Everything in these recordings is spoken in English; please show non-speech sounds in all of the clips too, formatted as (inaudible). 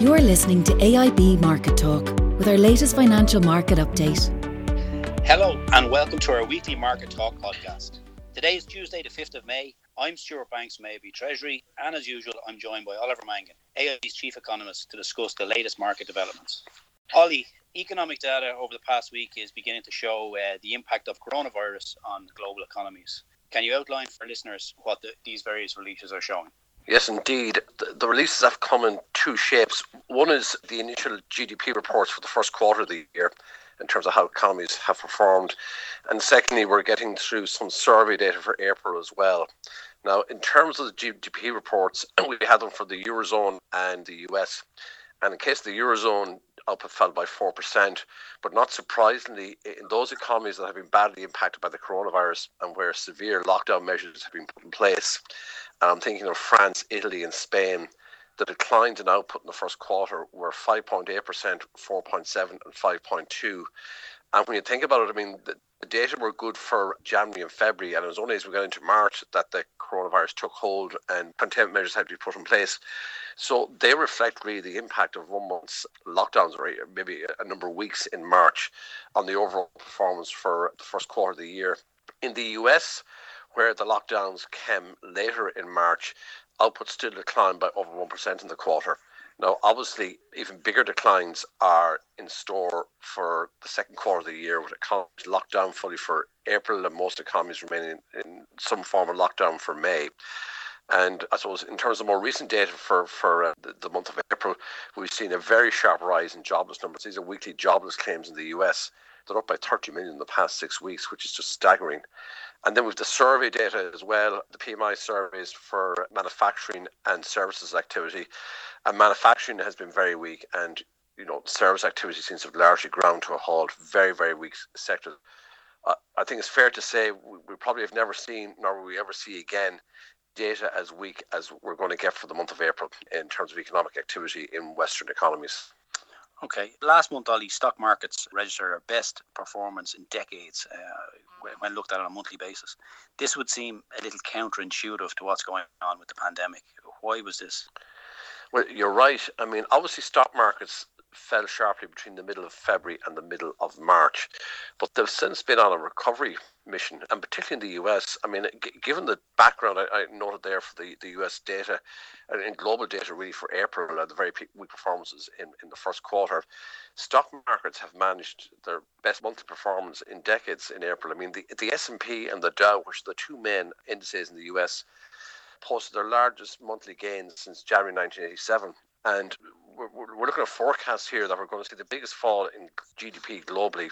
You're listening to AIB Market Talk with our latest financial market update. Hello, and welcome to our weekly Market Talk podcast. Today is Tuesday, the 5th of May. I'm Stuart Banks AIB Treasury, and as usual, I'm joined by Oliver Mangan, AIB's chief economist, to discuss the latest market developments. Ollie, economic data over the past week is beginning to show uh, the impact of coronavirus on global economies. Can you outline for listeners what the, these various releases are showing? Yes, indeed. The, releases have come in two shapes. One is the initial GDP reports for the first quarter of the year in terms of how economies have performed. And secondly, we're getting through some survey data for April as well. Now, in terms of the GDP reports, (clears throat) we had them for the Eurozone and the US. And in case the Eurozone output fell by 4%, but not surprisingly, in those economies that have been badly impacted by the coronavirus and where severe lockdown measures have been put in place, I'm thinking of France, Italy, and Spain. The declines in output in the first quarter were 5.8%, 4.7, and 5.2. And when you think about it, I mean, the, the, data were good for January and February, and it was only as we got into March that the coronavirus took hold and containment measures had to be put in place. So they reflect really the impact of one month's lockdowns, or maybe a number of weeks in March, on the overall performance for the first quarter of the year. In the US, where the lockdowns came later in March, output still declined by over 1% in the quarter. Now, obviously, even bigger declines are in store for the second quarter of the year, with economies locked down fully for April and most economies remaining in some form of lockdown for May. And I suppose in terms of more recent data for, for uh, the, the, month of April, we've seen a very sharp rise in jobless numbers. These are weekly jobless claims in the US. They're up by 30 million in the past six weeks, which is just staggering. And then with the survey data as well, the PMI surveys for manufacturing and services activity. And manufacturing has been very weak, and you know, service activity seems to have largely ground to a halt. Very, very weak sector. Uh, I think it's fair to say we, we probably have never seen, nor will we ever see again, data as weak as we're going to get for the month of April in terms of economic activity in Western economies. Okay. Last month, Ollie, stock markets registered their best performance in decades uh, when looked at on a monthly basis. This would seem a little counterintuitive to what's going on with the pandemic. Why was this? Well, you're right. I mean, obviously, stock markets fell sharply between the middle of February and the middle of March. But they've since been on a recovery mission, and particularly in the US. I mean, g- given the background I, I, noted there for the, the US data and in global data, really for April, uh, the very weak performances in, in the first quarter, stock markets have managed their best monthly performance in decades in April. I mean, the, the S&P and the Dow, which are the two main indices in the US, posted their largest monthly gains since January 1987. And we're, we're looking at forecasts here that we're going to see the biggest fall in GDP globally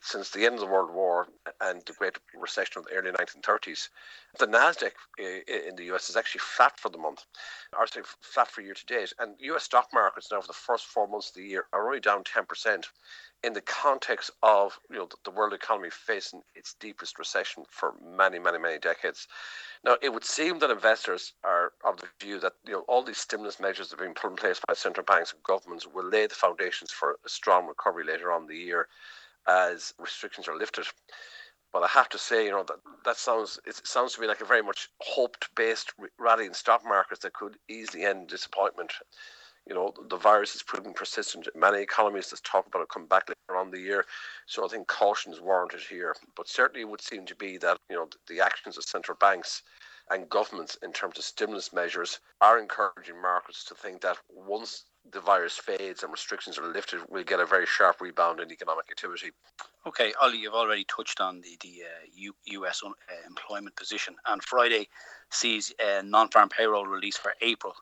since the end of the World War and the Great Recession of the early 1930s. The Nasdaq eh, in the US is actually flat for the month, or sorry, flat for year to date, and US stock markets now for the first four months of the year are only down 10% in the context of you know the world economy facing its deepest recession for many, many, many decades. Now, it would seem that investors are of the view that you know all these stimulus measures that have been put in place by central banks and governments will lay the foundations for a strong recovery later on in the year as restrictions are lifted. But I have to say, you know, that, that sounds it sounds to me like a very much hoped based rally in stock markets that could easily end disappointment you know, the virus is proving persistent. Many economies that talk about it come back later on the year. So I think caution is warranted here. But certainly it would seem to be that, you know, the actions of central banks and governments in terms of stimulus measures are encouraging markets to think that once the virus fades and restrictions are lifted, we'll get a very sharp rebound in economic activity. Okay, Ollie, you've already touched on the, the uh, US un, uh, employment position. And Friday sees a non farm payroll release for April.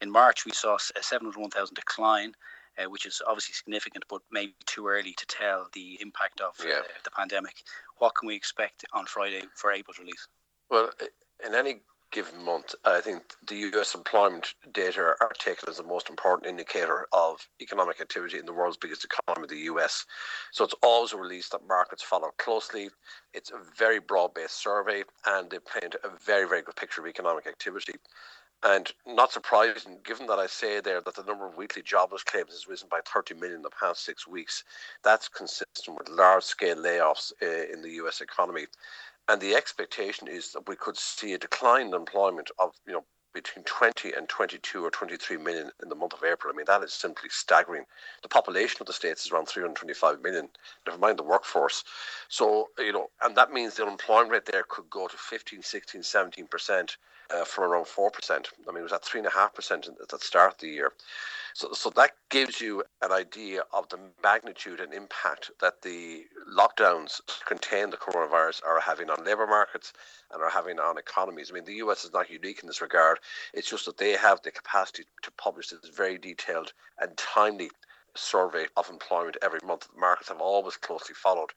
In March, we saw a 701,000 decline, uh, which is obviously significant, but maybe too early to tell the impact of yeah. uh, the pandemic. What can we expect on Friday for April's release? Well, in any given month, I think the US employment data are taken as the most important indicator of economic activity in the world's biggest economy, the US. So it's always a release that markets follow closely. It's a very broad based survey and they paint a very, very good picture of economic activity. And not surprising, given that I say there that the number of weekly jobless claims has risen by 30 million in the past six weeks, that's consistent with large scale layoffs uh, in the US economy. And the expectation is that we could see a decline in employment of, you know, between 20 and 22 or 23 million in the month of April. I mean, that is simply staggering. The population of the States is around 325 million, never mind the workforce. So, you know, and that means the unemployment rate there could go to 15, 16, 17% uh, from around 4%. I mean, it was at 3.5% at the start of the year. So, so that gives you an idea of the magnitude and impact that the lockdowns contain the coronavirus are having on labour markets and are having on economies. I mean, the US is not unique in this regard. It's just that they have the capacity to publish this very detailed and timely survey of employment every month. The markets have always closely followed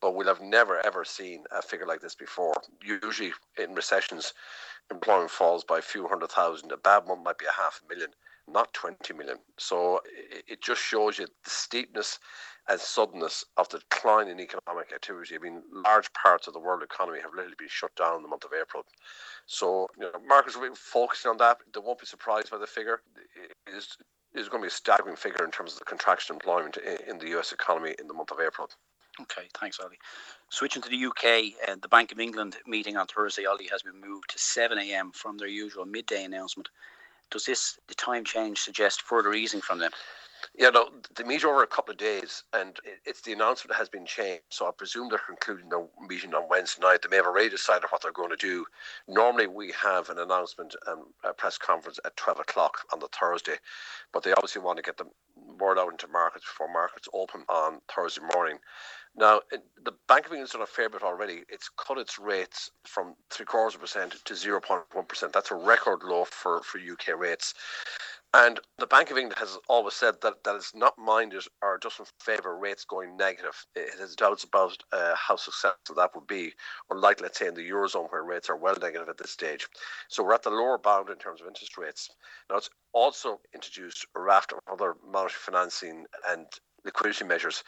but we'll have never ever seen a figure like this before. Usually in recessions, employment falls by a few hundred thousand. A bad one might be a half a million, not 20 million. So it just shows you the steepness and suddenness of the decline in economic activity. I mean, large parts of the world economy have literally been shut down in the month of April. So, you know, markets will be focusing on that. They won't be surprised by the figure. It is, is going to be a staggering figure in terms of the contraction of employment in the US economy in the month of April. Okay, thanks, Ollie. Switching to the UK, uh, the Bank of England meeting on Thursday, Ollie, has been moved to 7 a.m. from their usual midday announcement. Does this the time change suggest further easing from them? Yeah, no, they meet over a couple of days, and it's the announcement that has been changed. So I presume they're concluding their meeting on Wednesday night. They may have already decided what they're going to do. Normally, we have an announcement and a press conference at 12 o'clock on the Thursday, but they obviously want to get the word out into markets before markets open on Thursday morning. Now, the Bank of England's done a fair bit already. It's cut its rates from three quarters of a percent to 0.1%. That's a record low for, for UK rates. And the Bank of England has always said that, that it's not minded or doesn't favour rates going negative. It has doubts about uh, how successful that would be, unlike, let's say, in the Eurozone where rates are well negative at this stage. So we're at the lower bound in terms of interest rates. Now, it's also introduced a raft of other monetary financing and liquidity measures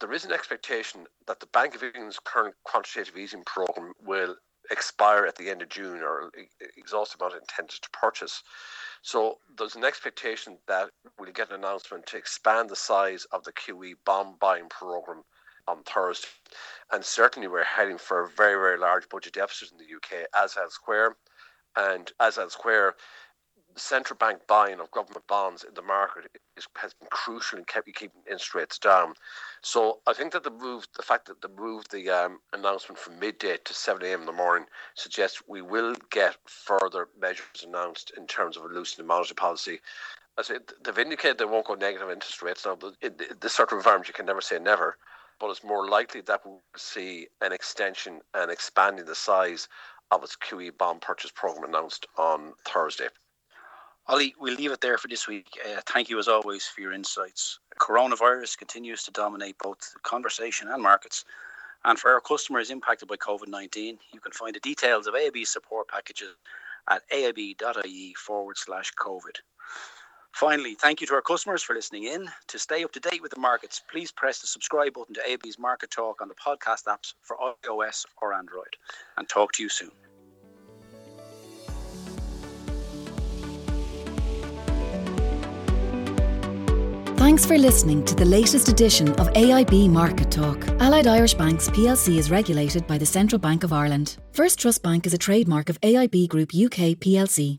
there is an expectation that the Bank of England's current quantitative easing program will expire at the end of June or exhaust amount intended to purchase. So there's an expectation that we'll get an announcement to expand the size of the QE bond buying program on Thursday. And certainly we're heading for a very, very large budget deficit in the UK, as elsewhere. And as elsewhere, central bank buying of government bonds in the market is, has been crucial in keep, keeping interest rates down. So I think that the move, the fact that the move, the um, announcement from midday to 7 a.m. in the morning suggests we will get further measures announced in terms of a loosening monetary policy. I say they've indicated they won't go negative interest rates. Now, in this sort of environment, you can never say never, but it's more likely that we'll see an extension and expanding the size of its QE bond purchase program announced on Thursday. Ollie, we'll leave it there for this week. Uh, thank you as always for your insights. Coronavirus continues to dominate both conversation and markets. And for our customers impacted by COVID 19, you can find the details of AIB support packages at aib.ie forward slash COVID. Finally, thank you to our customers for listening in. To stay up to date with the markets, please press the subscribe button to AIB's Market Talk on the podcast apps for iOS or Android. And talk to you soon. Thanks for listening to the latest edition of AIB Market Talk. Allied Irish Banks plc is regulated by the Central Bank of Ireland. First Trust Bank is a trademark of AIB Group UK plc,